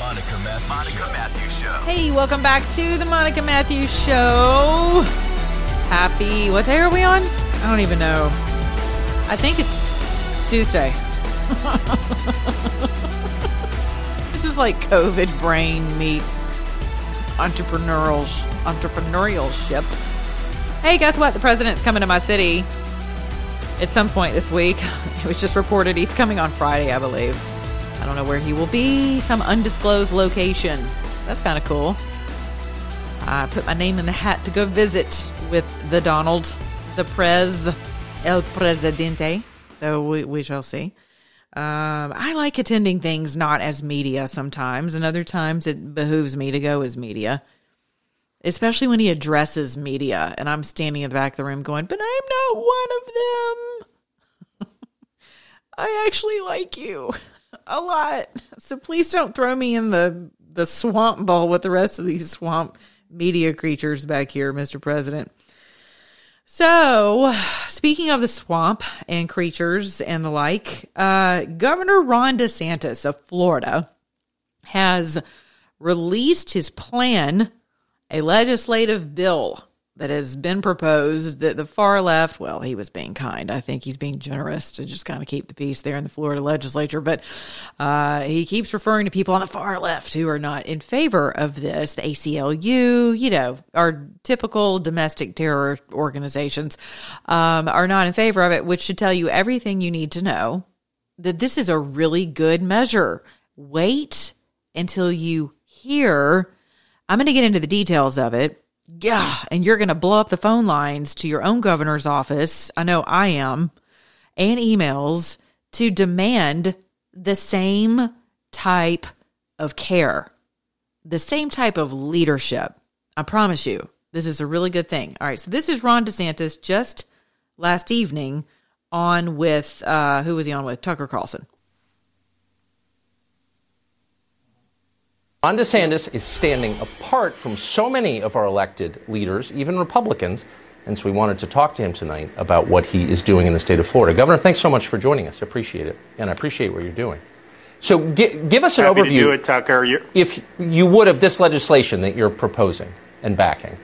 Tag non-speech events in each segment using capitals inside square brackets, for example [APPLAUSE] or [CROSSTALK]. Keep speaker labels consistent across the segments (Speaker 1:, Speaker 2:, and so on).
Speaker 1: The Monica Matthews Show.
Speaker 2: Hey, welcome back to the Monica Matthews Show. Happy, what day are we on? I don't even know. I think it's Tuesday. [LAUGHS] this is like COVID brain meets entrepreneurial entrepreneurialship. Hey, guess what? The president's coming to my city at some point this week. [LAUGHS] It was just reported he's coming on Friday, I believe. I don't know where he will be, some undisclosed location. That's kind of cool. I put my name in the hat to go visit with the Donald, the Prez, El Presidente. So we, we shall see. Um, I like attending things not as media sometimes, and other times it behooves me to go as media, especially when he addresses media and I'm standing in the back of the room going, But I'm not one of them. [LAUGHS] I actually like you a lot. So please don't throw me in the the swamp bowl with the rest of these swamp media creatures back here, Mr. President. So, speaking of the swamp and creatures and the like, uh, Governor Ron DeSantis of Florida has released his plan, a legislative bill that has been proposed that the far left, well, he was being kind. I think he's being generous to just kind of keep the peace there in the Florida legislature. But uh, he keeps referring to people on the far left who are not in favor of this. The ACLU, you know, our typical domestic terror organizations um, are not in favor of it, which should tell you everything you need to know that this is a really good measure. Wait until you hear. I'm going to get into the details of it yeah, and you're going to blow up the phone lines to your own governor's office. I know I am, and emails to demand the same type of care, the same type of leadership. I promise you, this is a really good thing. All right, so this is Ron DeSantis just last evening on with uh, who was he on with? Tucker Carlson.
Speaker 3: Ron DeSantis is standing apart from so many of our elected leaders, even Republicans, and so we wanted to talk to him tonight about what he is doing in the state of Florida. Governor, thanks so much for joining us. I appreciate it, and I appreciate what you're doing. So, gi- give us an
Speaker 4: Happy
Speaker 3: overview,
Speaker 4: to do it, Tucker. You're-
Speaker 3: if you would, of this legislation that you're proposing and backing.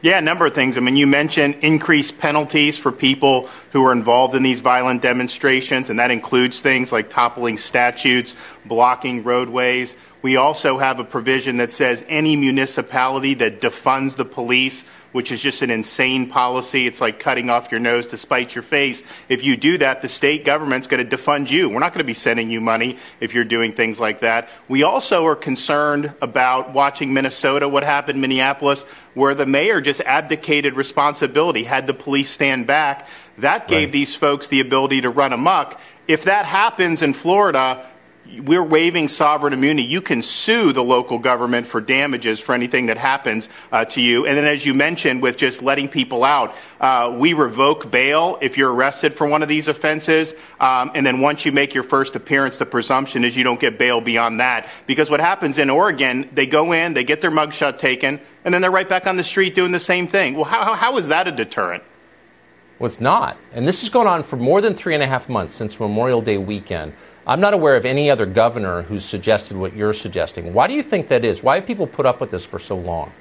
Speaker 4: Yeah, a number of things. I mean, you mentioned increased penalties for people who are involved in these violent demonstrations, and that includes things like toppling statutes, blocking roadways. We also have a provision that says any municipality that defunds the police, which is just an insane policy, it's like cutting off your nose to spite your face. If you do that, the state government's going to defund you. We're not going to be sending you money if you're doing things like that. We also are concerned about watching Minnesota, what happened in Minneapolis, where the mayor just abdicated responsibility, had the police stand back. That gave these folks the ability to run amok. If that happens in Florida, we're waiving sovereign immunity. You can sue the local government for damages for anything that happens uh, to you. And then, as you mentioned, with just letting people out, uh, we revoke bail if you're arrested for one of these offenses. Um, and then, once you make your first appearance, the presumption is you don't get bail beyond that. Because what happens in Oregon, they go in, they get their mugshot taken, and then they're right back on the street doing the same thing. Well, how, how, is that a deterrent?
Speaker 3: Well, it's not. And this is going on for more than three and a half months since Memorial Day weekend. I'm not aware of any other governor who's suggested what you're suggesting. Why do you think that is? Why have people put up with this for so long?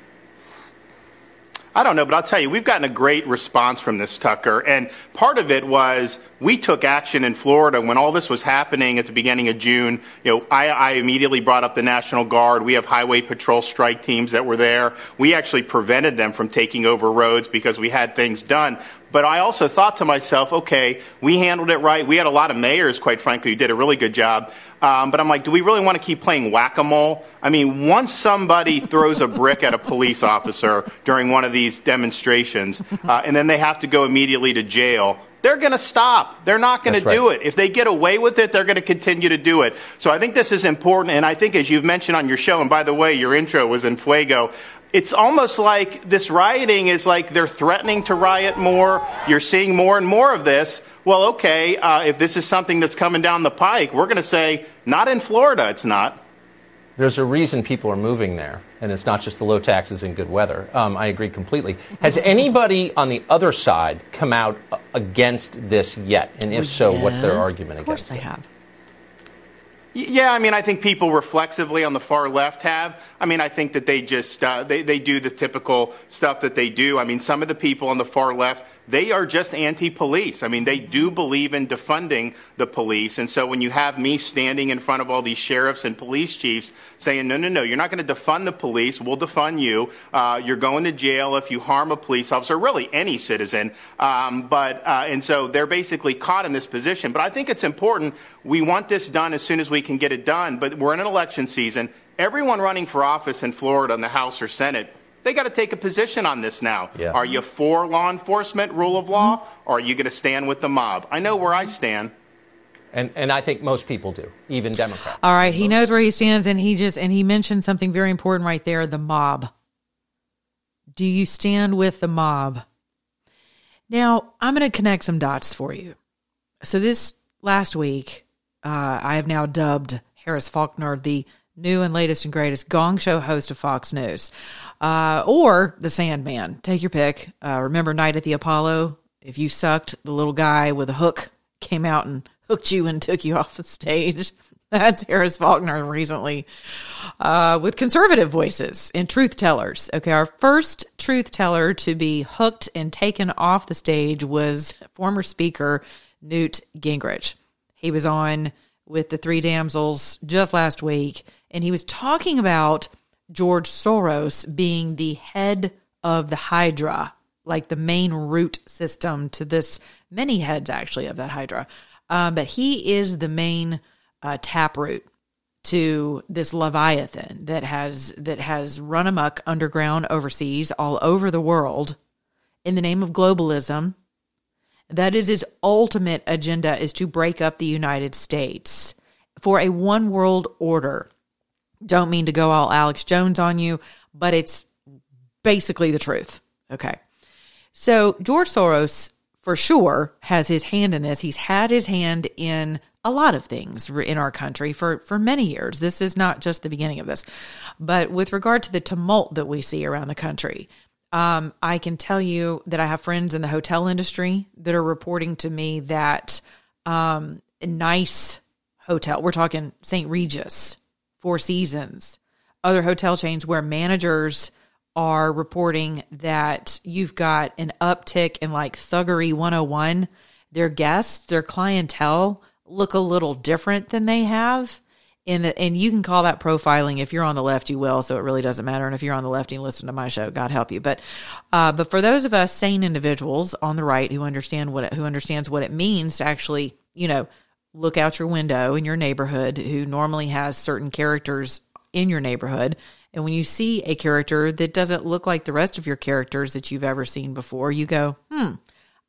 Speaker 4: I don't know, but I'll tell you, we've gotten a great response from this, Tucker. And part of it was we took action in Florida when all this was happening at the beginning of June. You know, I, I immediately brought up the National Guard. We have highway patrol strike teams that were there. We actually prevented them from taking over roads because we had things done. But I also thought to myself, okay, we handled it right. We had a lot of mayors, quite frankly, who did a really good job. Um, but I'm like, do we really want to keep playing whack a mole? I mean, once somebody [LAUGHS] throws a brick at a police officer during one of these demonstrations, uh, and then they have to go immediately to jail, they're going to stop. They're not going to right. do it. If they get away with it, they're going to continue to do it. So I think this is important. And I think, as you've mentioned on your show, and by the way, your intro was in Fuego, it's almost like this rioting is like they're threatening to riot more. You're seeing more and more of this. Well, okay, uh, if this is something that's coming down the pike, we're going to say, not in Florida, it's not.
Speaker 3: There's a reason people are moving there, and it's not just the low taxes and good weather. Um, I agree completely. Has [LAUGHS] anybody on the other side come out against this yet? And if so,
Speaker 2: yes,
Speaker 3: what's their argument against it?
Speaker 2: Of course they have.
Speaker 4: Yeah, I mean, I think people reflexively on the far left have. I mean, I think that they just uh, they they do the typical stuff that they do. I mean, some of the people on the far left they are just anti-police. I mean, they do believe in defunding the police. And so when you have me standing in front of all these sheriffs and police chiefs saying, no, no, no, you're not going to defund the police. We'll defund you. Uh, you're going to jail if you harm a police officer, really any citizen. Um, but, uh, and so they're basically caught in this position. But I think it's important. We want this done as soon as we can get it done. But we're in an election season. Everyone running for office in Florida in the House or Senate they got to take a position on this now. Yeah. Are you for law enforcement, rule of law, or are you going to stand with the mob? I know where I stand.
Speaker 3: And, and I think most people do, even Democrats.
Speaker 2: All right, he knows where he stands, and he just and he mentioned something very important right there: the mob. Do you stand with the mob? Now, I'm going to connect some dots for you. So this last week, uh, I have now dubbed Harris Faulkner the new and latest and greatest gong show host of Fox News, uh, or the Sandman. Take your pick. Uh, remember Night at the Apollo? If you sucked, the little guy with a hook came out and hooked you and took you off the stage. [LAUGHS] That's Harris Faulkner recently uh, with conservative voices and truth tellers. Okay, our first truth teller to be hooked and taken off the stage was [LAUGHS] former Speaker Newt Gingrich. He was on with the three damsels just last week and he was talking about George Soros being the head of the Hydra, like the main root system to this, many heads actually of that Hydra. Um, but he is the main uh, taproot to this leviathan that has that has run amok underground overseas all over the world in the name of globalism that is his ultimate agenda is to break up the united states for a one world order don't mean to go all Alex Jones on you, but it's basically the truth. Okay. So George Soros, for sure, has his hand in this. He's had his hand in a lot of things in our country for, for many years. This is not just the beginning of this. But with regard to the tumult that we see around the country, um, I can tell you that I have friends in the hotel industry that are reporting to me that um, nice hotel, we're talking St. Regis, Four Seasons, other hotel chains where managers are reporting that you've got an uptick in like thuggery 101. Their guests, their clientele look a little different than they have. In the, and you can call that profiling. If you're on the left, you will. So it really doesn't matter. And if you're on the left, you listen to my show. God help you. But, uh, but for those of us sane individuals on the right who understand what it, who understands what it means to actually, you know, look out your window in your neighborhood who normally has certain characters in your neighborhood. And when you see a character that doesn't look like the rest of your characters that you've ever seen before, you go, hmm,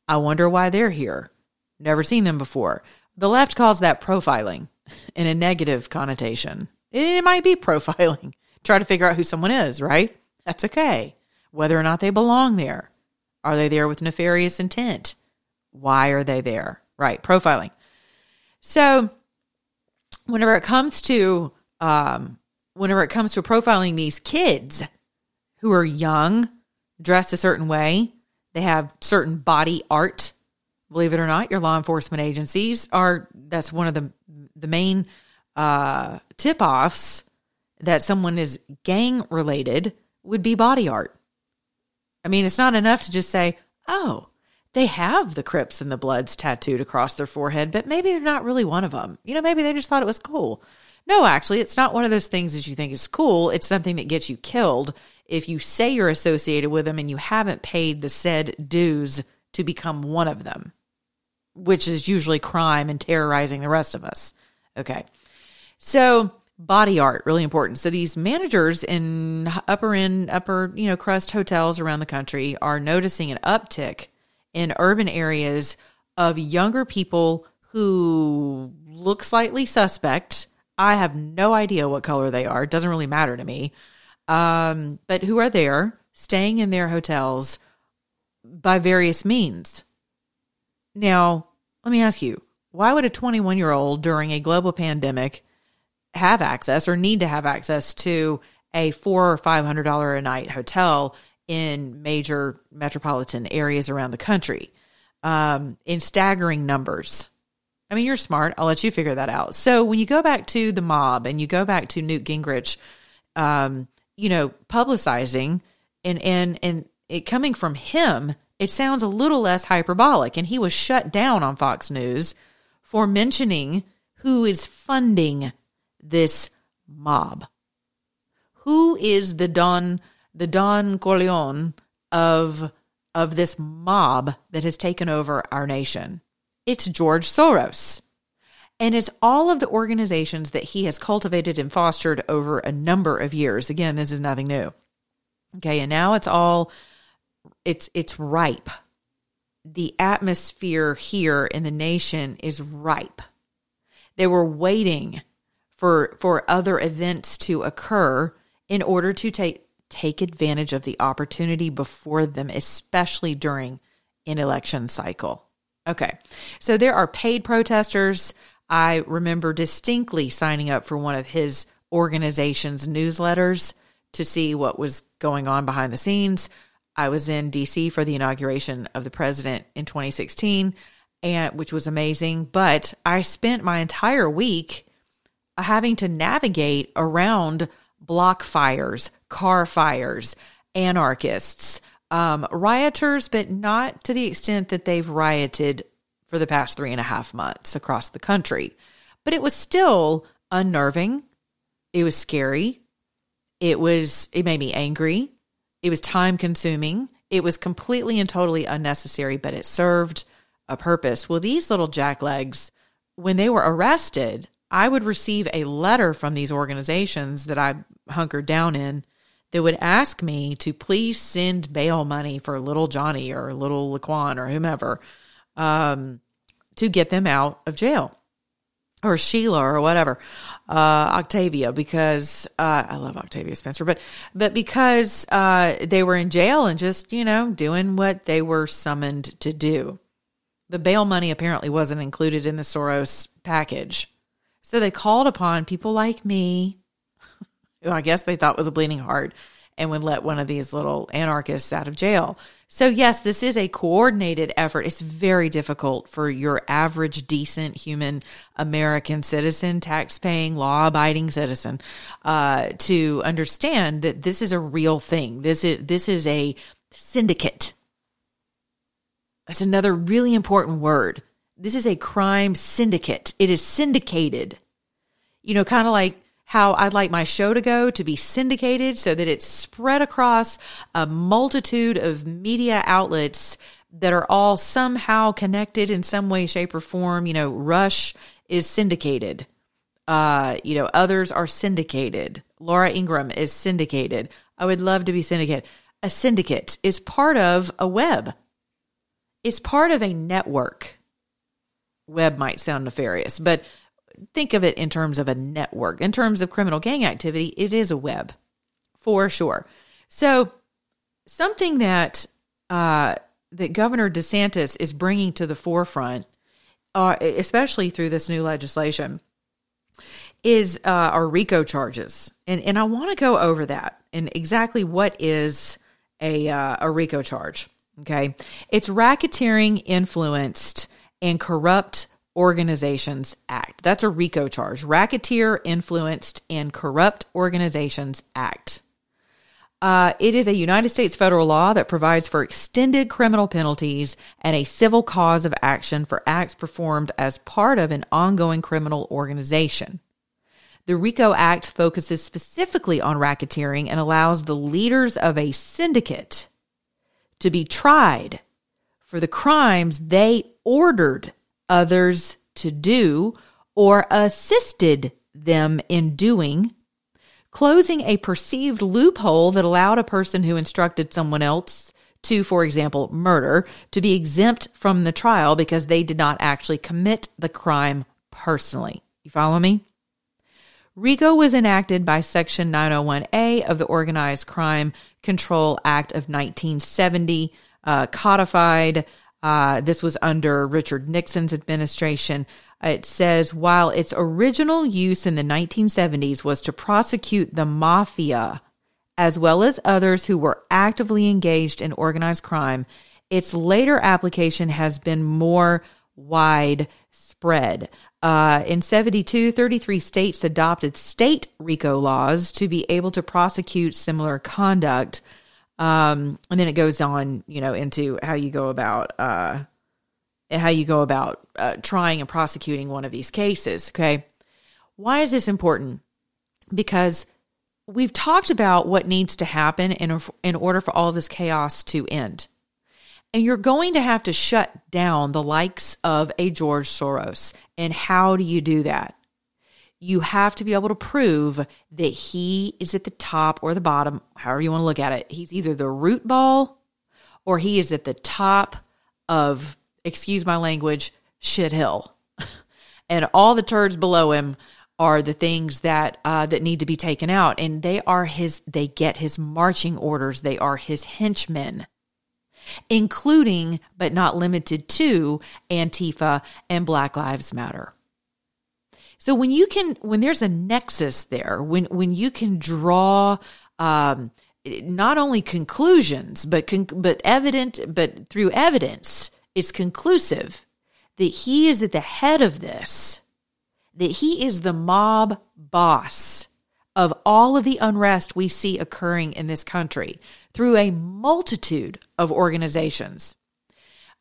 Speaker 2: I wonder why they're here. Never seen them before. The left calls that profiling in a negative connotation. It might be profiling. [LAUGHS] Try to figure out who someone is, right? That's okay. Whether or not they belong there. Are they there with nefarious intent? Why are they there? Right, profiling. So, whenever it comes to um, whenever it comes to profiling these kids who are young, dressed a certain way, they have certain body art. Believe it or not, your law enforcement agencies are that's one of the the main uh, tip offs that someone is gang related would be body art. I mean, it's not enough to just say, oh, they have the Crips and the Bloods tattooed across their forehead, but maybe they're not really one of them. You know, maybe they just thought it was cool. No, actually, it's not one of those things that you think is cool. It's something that gets you killed if you say you're associated with them and you haven't paid the said dues to become one of them, which is usually crime and terrorizing the rest of us. Okay. So, body art really important. So these managers in upper end upper, you know, crust hotels around the country are noticing an uptick in urban areas of younger people who look slightly suspect. I have no idea what color they are. It doesn't really matter to me. Um, but who are there staying in their hotels by various means. Now, let me ask you, why would a 21 year old during a global pandemic have access or need to have access to a four or five hundred dollar a night hotel in major metropolitan areas around the country um, in staggering numbers. I mean, you're smart. I'll let you figure that out. So when you go back to the mob and you go back to Newt Gingrich, um, you know, publicizing and and and it coming from him, it sounds a little less hyperbolic. And he was shut down on Fox News for mentioning who is funding this mob. Who is the Don the Don Corleone of of this mob that has taken over our nation? It's George Soros. And it's all of the organizations that he has cultivated and fostered over a number of years. Again, this is nothing new. Okay, and now it's all it's it's ripe. The atmosphere here in the nation is ripe. They were waiting for for other events to occur in order to take take advantage of the opportunity before them, especially during an election cycle. Okay. So there are paid protesters. I remember distinctly signing up for one of his organization's newsletters to see what was going on behind the scenes. I was in DC for the inauguration of the president in 2016 and which was amazing, but I spent my entire week uh, having to navigate around block fires, car fires, anarchists, um, rioters, but not to the extent that they've rioted for the past three and a half months across the country. But it was still unnerving. It was scary. It was, it made me angry. It was time consuming. It was completely and totally unnecessary, but it served a purpose. Well, these little jacklegs, when they were arrested, I would receive a letter from these organizations that I hunkered down in that would ask me to please send bail money for little Johnny or little Laquan or whomever um, to get them out of jail or Sheila or whatever, uh, Octavia, because uh, I love Octavia Spencer, but but because uh, they were in jail and just you know doing what they were summoned to do. The bail money apparently wasn't included in the Soros package. So they called upon people like me, who I guess they thought was a bleeding heart, and would let one of these little anarchists out of jail. So, yes, this is a coordinated effort. It's very difficult for your average, decent human American citizen, tax paying, law abiding citizen, uh, to understand that this is a real thing. This is, this is a syndicate. That's another really important word. This is a crime syndicate. It is syndicated. You know, kind of like how I'd like my show to go to be syndicated so that it's spread across a multitude of media outlets that are all somehow connected in some way, shape, or form. You know, Rush is syndicated. Uh, you know, others are syndicated. Laura Ingraham is syndicated. I would love to be syndicated. A syndicate is part of a web. It's part of a network web might sound nefarious, but think of it in terms of a network. In terms of criminal gang activity, it is a web for sure. So, something that uh, that Governor DeSantis is bringing to the forefront, uh, especially through this new legislation, is uh, our RICO charges, and and I want to go over that and exactly what is a uh, a RICO charge. Okay, it's racketeering influenced and Corrupt Organizations Act. That's a RICO charge. Racketeer Influenced and Corrupt Organizations Act. Uh, it is a United States federal law that provides for extended criminal penalties and a civil cause of action for acts performed as part of an ongoing criminal organization. The RICO Act focuses specifically on racketeering and allows the leaders of a syndicate to be tried for the crimes they ordered others to do or assisted them in doing closing a perceived loophole that allowed a person who instructed someone else to, for example, murder, to be exempt from the trial because they did not actually commit the crime personally. You follow me? RICO was enacted by Section 901A of the Organized Crime Control Act of 1970, uh, codified. Uh, this was under Richard Nixon's administration. It says while its original use in the 1970s was to prosecute the mafia as well as others who were actively engaged in organized crime, its later application has been more widespread. Uh, in 72, 33 states adopted state RICO laws to be able to prosecute similar conduct. Um, and then it goes on, you know, into how you go about uh, how you go about uh, trying and prosecuting one of these cases. Okay. Why is this important? Because we've talked about what needs to happen in, in order for all this chaos to end. And you're going to have to shut down the likes of a George Soros. And how do you do that? You have to be able to prove that he is at the top or the bottom, however you want to look at it. He's either the root ball or he is at the top of excuse my language, shit hill. [LAUGHS] and all the turds below him are the things that uh, that need to be taken out, and they are his. They get his marching orders. They are his henchmen, including but not limited to Antifa and Black Lives Matter. So when you can, when there's a nexus there, when when you can draw. Um, not only conclusions, but con- but evident, but through evidence, it's conclusive that he is at the head of this, that he is the mob boss of all of the unrest we see occurring in this country through a multitude of organizations.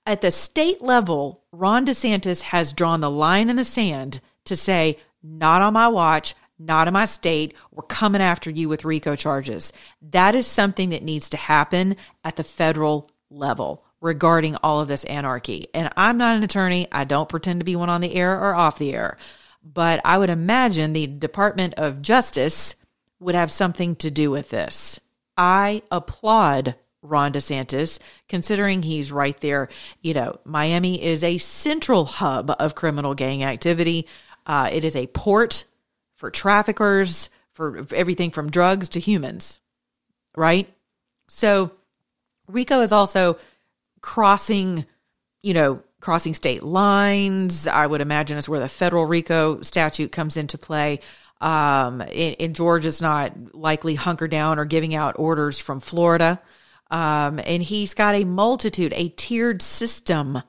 Speaker 2: At the state level, Ron DeSantis has drawn the line in the sand to say, not on my watch, not in my state. We're coming after you with RICO charges. That is something that needs to happen at the federal level regarding all of this anarchy. And I'm not an attorney. I don't pretend to be one on the air or off the air. But I would imagine the Department of Justice would have something to do with this. I applaud Ron DeSantis, considering he's right there. You know, Miami is a central hub of criminal gang activity. Uh, it is a port for traffickers, for everything from drugs to humans, right? So, RICO is also crossing, you know, crossing state lines. I would imagine is where the federal RICO statute comes into play. Um, in, in Georgia's not likely hunker down or giving out orders from Florida. Um, and he's got a multitude, a tiered system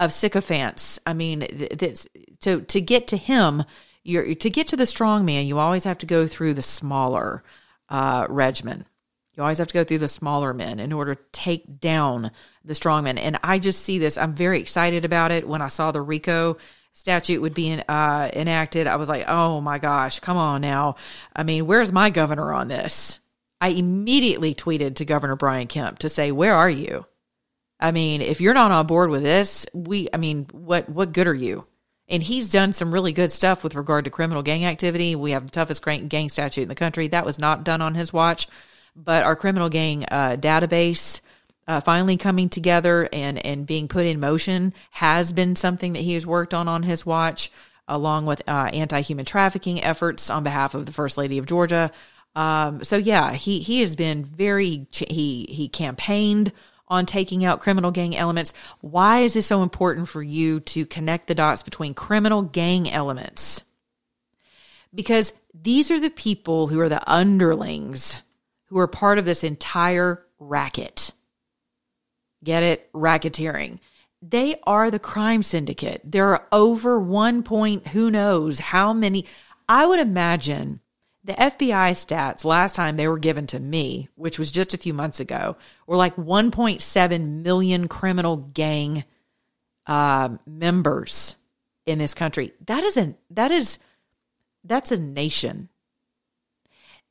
Speaker 2: of sycophants. I mean, this, to to get to him, you're to get to the strong man, you always have to go through the smaller uh, regimen. You always have to go through the smaller men in order to take down the strongmen. And I just see this. I'm very excited about it. When I saw the RICO statute would be uh, enacted, I was like, oh my gosh, come on now. I mean, where's my governor on this? I immediately tweeted to Governor Brian Kemp to say, where are you? I mean, if you're not on board with this, we, I mean, what, what good are you? And he's done some really good stuff with regard to criminal gang activity. We have the toughest gang statute in the country. That was not done on his watch, but our criminal gang uh, database uh, finally coming together and and being put in motion has been something that he has worked on on his watch, along with uh, anti-human trafficking efforts on behalf of the First Lady of Georgia. Um, so yeah, he he has been very he he campaigned on taking out criminal gang elements. Why is this so important for you to connect the dots between criminal gang elements? Because these are the people who are the underlings who are part of this entire racket. Get it? Racketeering. They are the crime syndicate. There are over one point, who knows how many. I would imagine The FBI stats last time they were given to me, which was just a few months ago, were like 1.7 million criminal gang uh, members in this country. That isn't that is that's a nation.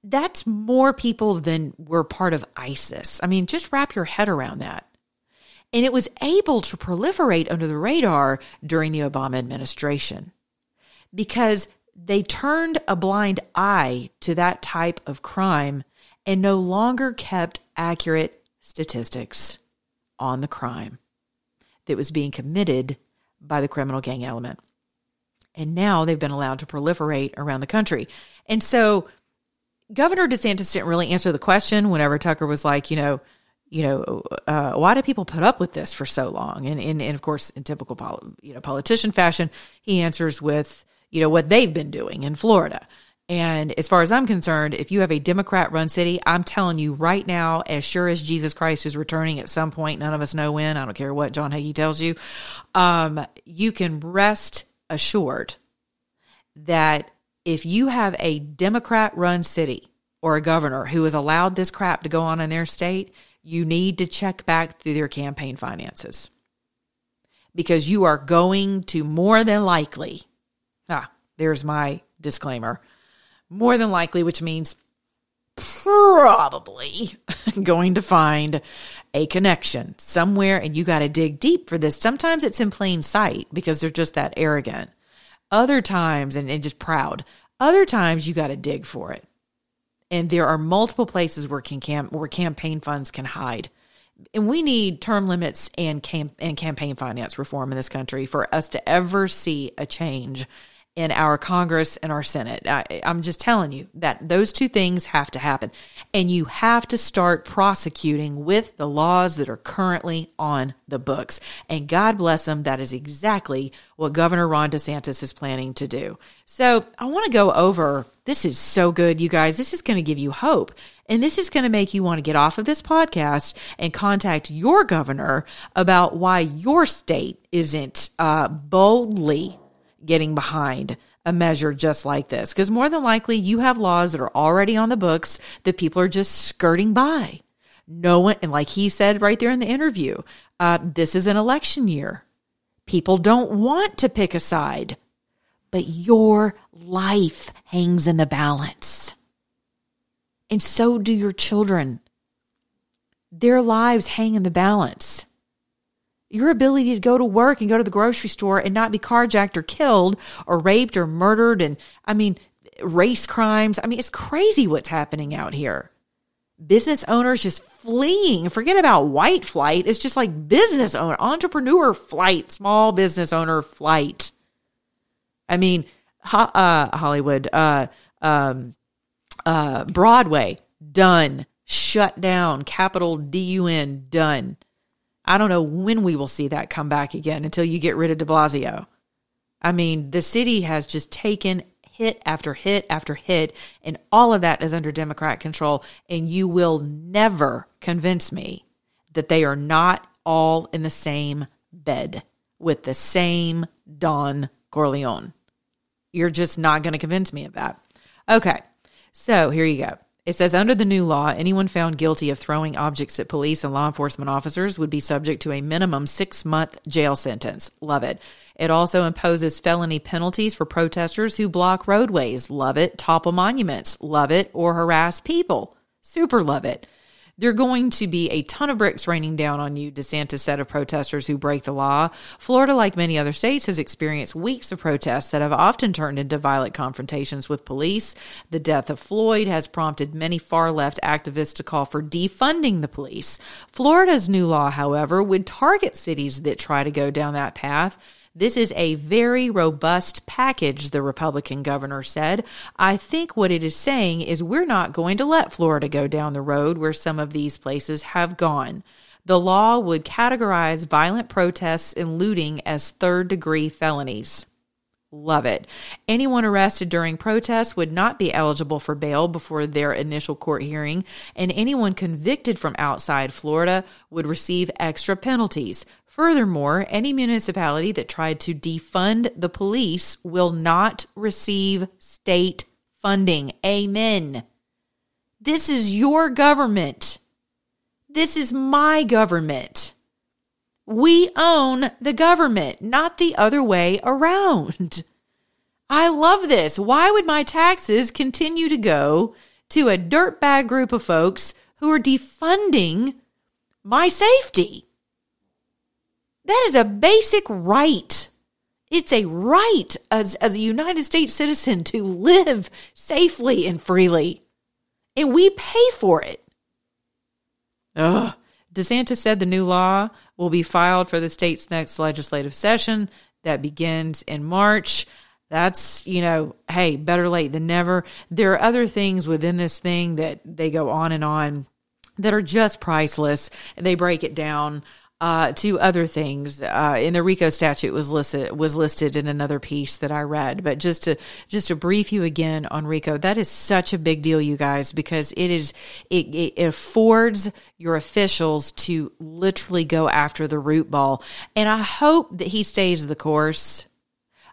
Speaker 2: That's more people than were part of ISIS. I mean, just wrap your head around that. And it was able to proliferate under the radar during the Obama administration because they turned a blind eye to that type of crime and no longer kept accurate statistics on the crime that was being committed by the criminal gang element. And now they've been allowed to proliferate around the country. And so Governor DeSantis didn't really answer the question whenever Tucker was like, you know, you know, uh, why do people put up with this for so long? And, and, and of course, in typical, pol- you know, politician fashion, he answers with, you know, what they've been doing in Florida. And as far as I'm concerned, if you have a Democrat run city, I'm telling you right now, as sure as Jesus Christ is returning at some point, none of us know when, I don't care what John Hagee tells you, um, you can rest assured that if you have a Democrat run city or a governor who has allowed this crap to go on in their state, you need to check back through their campaign finances because you are going to more than likely Ah, there's my disclaimer. More than likely, which means probably [LAUGHS] going to find a connection somewhere, and you got to dig deep for this. Sometimes it's in plain sight because they're just that arrogant. Other times, and, and just proud. Other times, you got to dig for it. And there are multiple places where can cam- where campaign funds can hide and we need term limits and camp and campaign finance reform in this country for us to ever see a change in our Congress and our Senate. I, am just telling you that those two things have to happen. And you have to start prosecuting with the laws that are currently on the books. And God bless them, that is exactly what Governor Ron DeSantis is planning to do. So I want to go over this is so good, you guys. This is going to give you hope. And this is going to make you want to get off of this podcast and contact your governor about why your state isn't uh, boldly getting behind a measure just like this because more than likely you have laws that are already on the books that people are just skirting by. No one, and like he said right there in the interview, uh, this is an election year. People don't want to pick a side, but your life hangs in the balance. And so do your children. Their lives hang in the balance your ability to go to work and go to the grocery store and not be carjacked or killed or raped or murdered and I mean race crimes. I mean it's crazy what's happening out here. Business owners just fleeing. Forget about white flight. It's just like business owner, entrepreneur flight, small business owner flight. I mean, uh, Hollywood, uh, um, uh, Broadway, done, shut down, capital D U N, done. I don't know when we will see that come back again until you get rid of de Blasio. I mean, the city has just taken hit after hit after hit, and all of that is under Democrat control. And you will never convince me that they are not all in the same bed with the same Don Corleone. You're just not going to convince me of that. Okay, so here you go. It says under the new law, anyone found guilty of throwing objects at police and law enforcement officers would be subject to a minimum six month jail sentence. Love it. It also imposes felony penalties for protesters who block roadways. Love it. Topple monuments. Love it. Or harass people. Super love it. There are going to be a ton of bricks raining down on you, DeSantis said of protesters who break the law. Florida, like many other states, has experienced weeks of protests that have often turned into violent confrontations with police. The death of Floyd has prompted many far left activists to call for defunding the police. Florida's new law, however, would target cities that try to go down that path. This is a very robust package, the Republican governor said. I think what it is saying is we're not going to let Florida go down the road where some of these places have gone. The law would categorize violent protests and looting as third degree felonies. Love it. Anyone arrested during protests would not be eligible for bail before their initial court hearing, and anyone convicted from outside Florida would receive extra penalties. Furthermore, any municipality that tried to defund the police will not receive state funding. Amen. This is your government. This is my government. We own the government, not the other way around. I love this. Why would my taxes continue to go to a dirtbag group of folks who are defunding my safety? That is a basic right. It's a right as, as a United States citizen to live safely and freely. And we pay for it. Ugh. DeSantis said the new law will be filed for the state's next legislative session that begins in March. That's, you know, hey, better late than never. There are other things within this thing that they go on and on that are just priceless. They break it down uh, to other things. Uh, in the RICO statute was listed was listed in another piece that I read. But just to just to brief you again on RICO, that is such a big deal, you guys, because it is it, it affords your officials to literally go after the root ball. And I hope that he stays the course.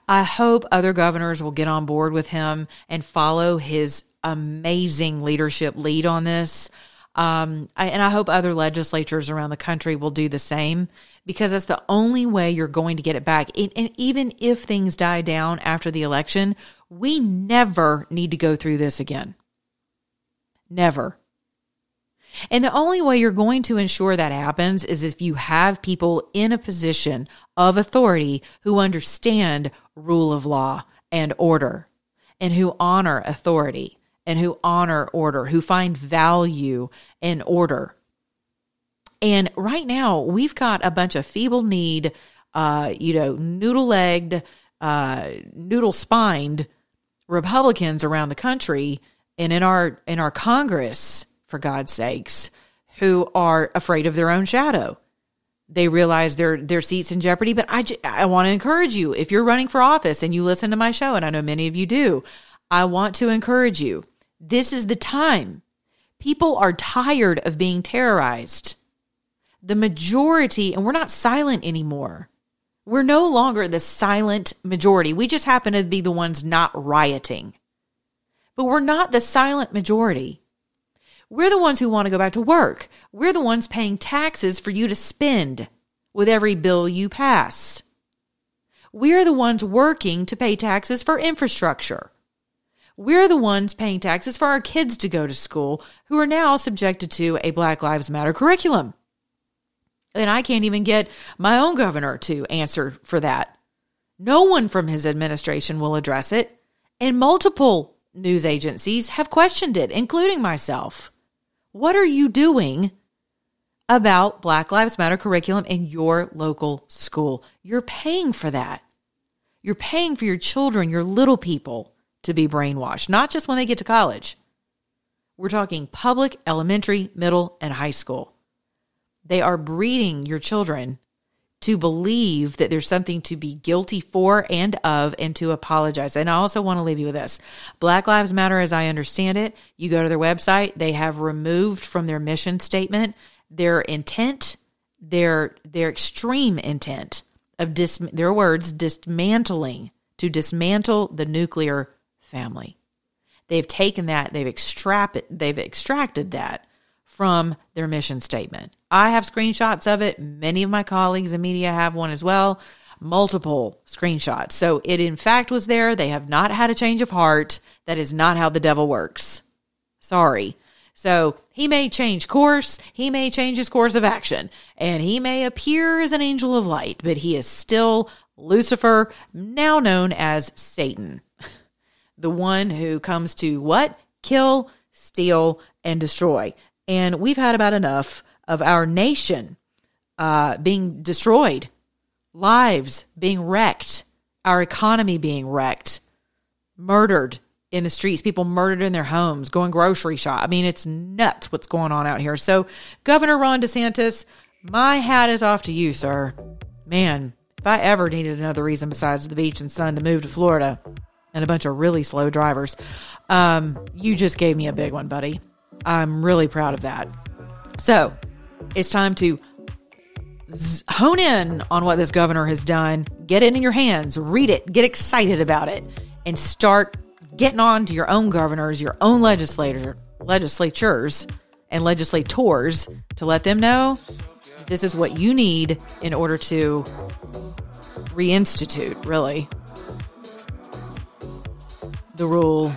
Speaker 2: I hope other governors will get on board with him and follow his amazing leadership lead on this. Um, I, and I hope other legislatures around the country will do the same because that's the only way you're going to get it back. And, and even if things die down after the election, we never need to go through this again. Never. And the only way you're going to ensure that happens is if you have people in a position of authority who understand rule of law and order and who honor authority and who honor order, who find value in order. And right now, we've got a bunch of feeble need, uh, you know, noodle legged, uh, noodle spined Republicans around the country and in our in our Congress, for God's sakes, who are afraid of their own shadow. They realize their their seats in jeopardy. But I I want to encourage you if you're running for office and you listen to my show, and I know many of you do. I want to encourage you this is the time. People are tired of being terrorized. The majority, and we're not silent anymore. We're no longer the silent majority. We just happen to be the ones not rioting. But we're not the silent majority. We're the ones who want to go back to work. We're the ones paying taxes for you to spend with every bill you pass. We're the ones working to pay taxes for infrastructure. We're the ones paying taxes for our kids to go to school who are now subjected to a Black Lives Matter curriculum. And I can't even get my own governor to answer for that. No one from his administration will address it. And multiple news agencies have questioned it, including myself. What are you doing about Black Lives Matter curriculum in your local school? You're paying for that. You're paying for your children, your little people to be brainwashed, not just when they get to college. We're talking public, elementary, middle, and high school. They are breeding your children to believe that there's something to be guilty for and of and to apologize. And I also want to leave you with this Black Lives Matter, as I understand it, you go to their website, they have removed from their mission statement their intent, their, their extreme intent of dis, their words, dismantling, to dismantle the nuclear family. They've taken that, they've extracted, they've extracted that from their mission statement. I have screenshots of it. Many of my colleagues in media have one as well. Multiple screenshots. So it in fact was there. They have not had a change of heart. That is not how the devil works. Sorry. So he may change course, he may change his course of action, and he may appear as an angel of light, but he is still Lucifer, now known as Satan the one who comes to what? Kill, steal, and destroy. And we've had about enough of our nation uh, being destroyed, lives being wrecked, our economy being wrecked, murdered in the streets, people murdered in their homes, going grocery shop. I mean, it's nuts what's going on out here. So, Governor Ron DeSantis, my hat is off to you, sir. Man, if I ever needed another reason besides the beach and sun to move to Florida, and a bunch of really slow drivers. Um, you just gave me a big one, buddy. I'm really proud of that. So it's time to z- hone in on what this governor has done, get it in your hands, read it, get excited about it, and start getting on to your own governors, your own legislator, legislatures, and legislators to let them know this is what you need in order to reinstitute, really, the rule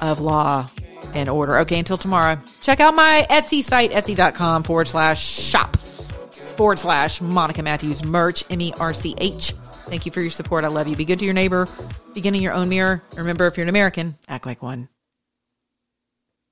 Speaker 2: of law and order. Okay, until tomorrow, check out my Etsy site, etsy.com forward slash shop forward slash Monica Matthews merch, M E R C H. Thank you for your support. I love you. Be good to your neighbor. Begin in your own mirror. Remember, if you're an American, act like one.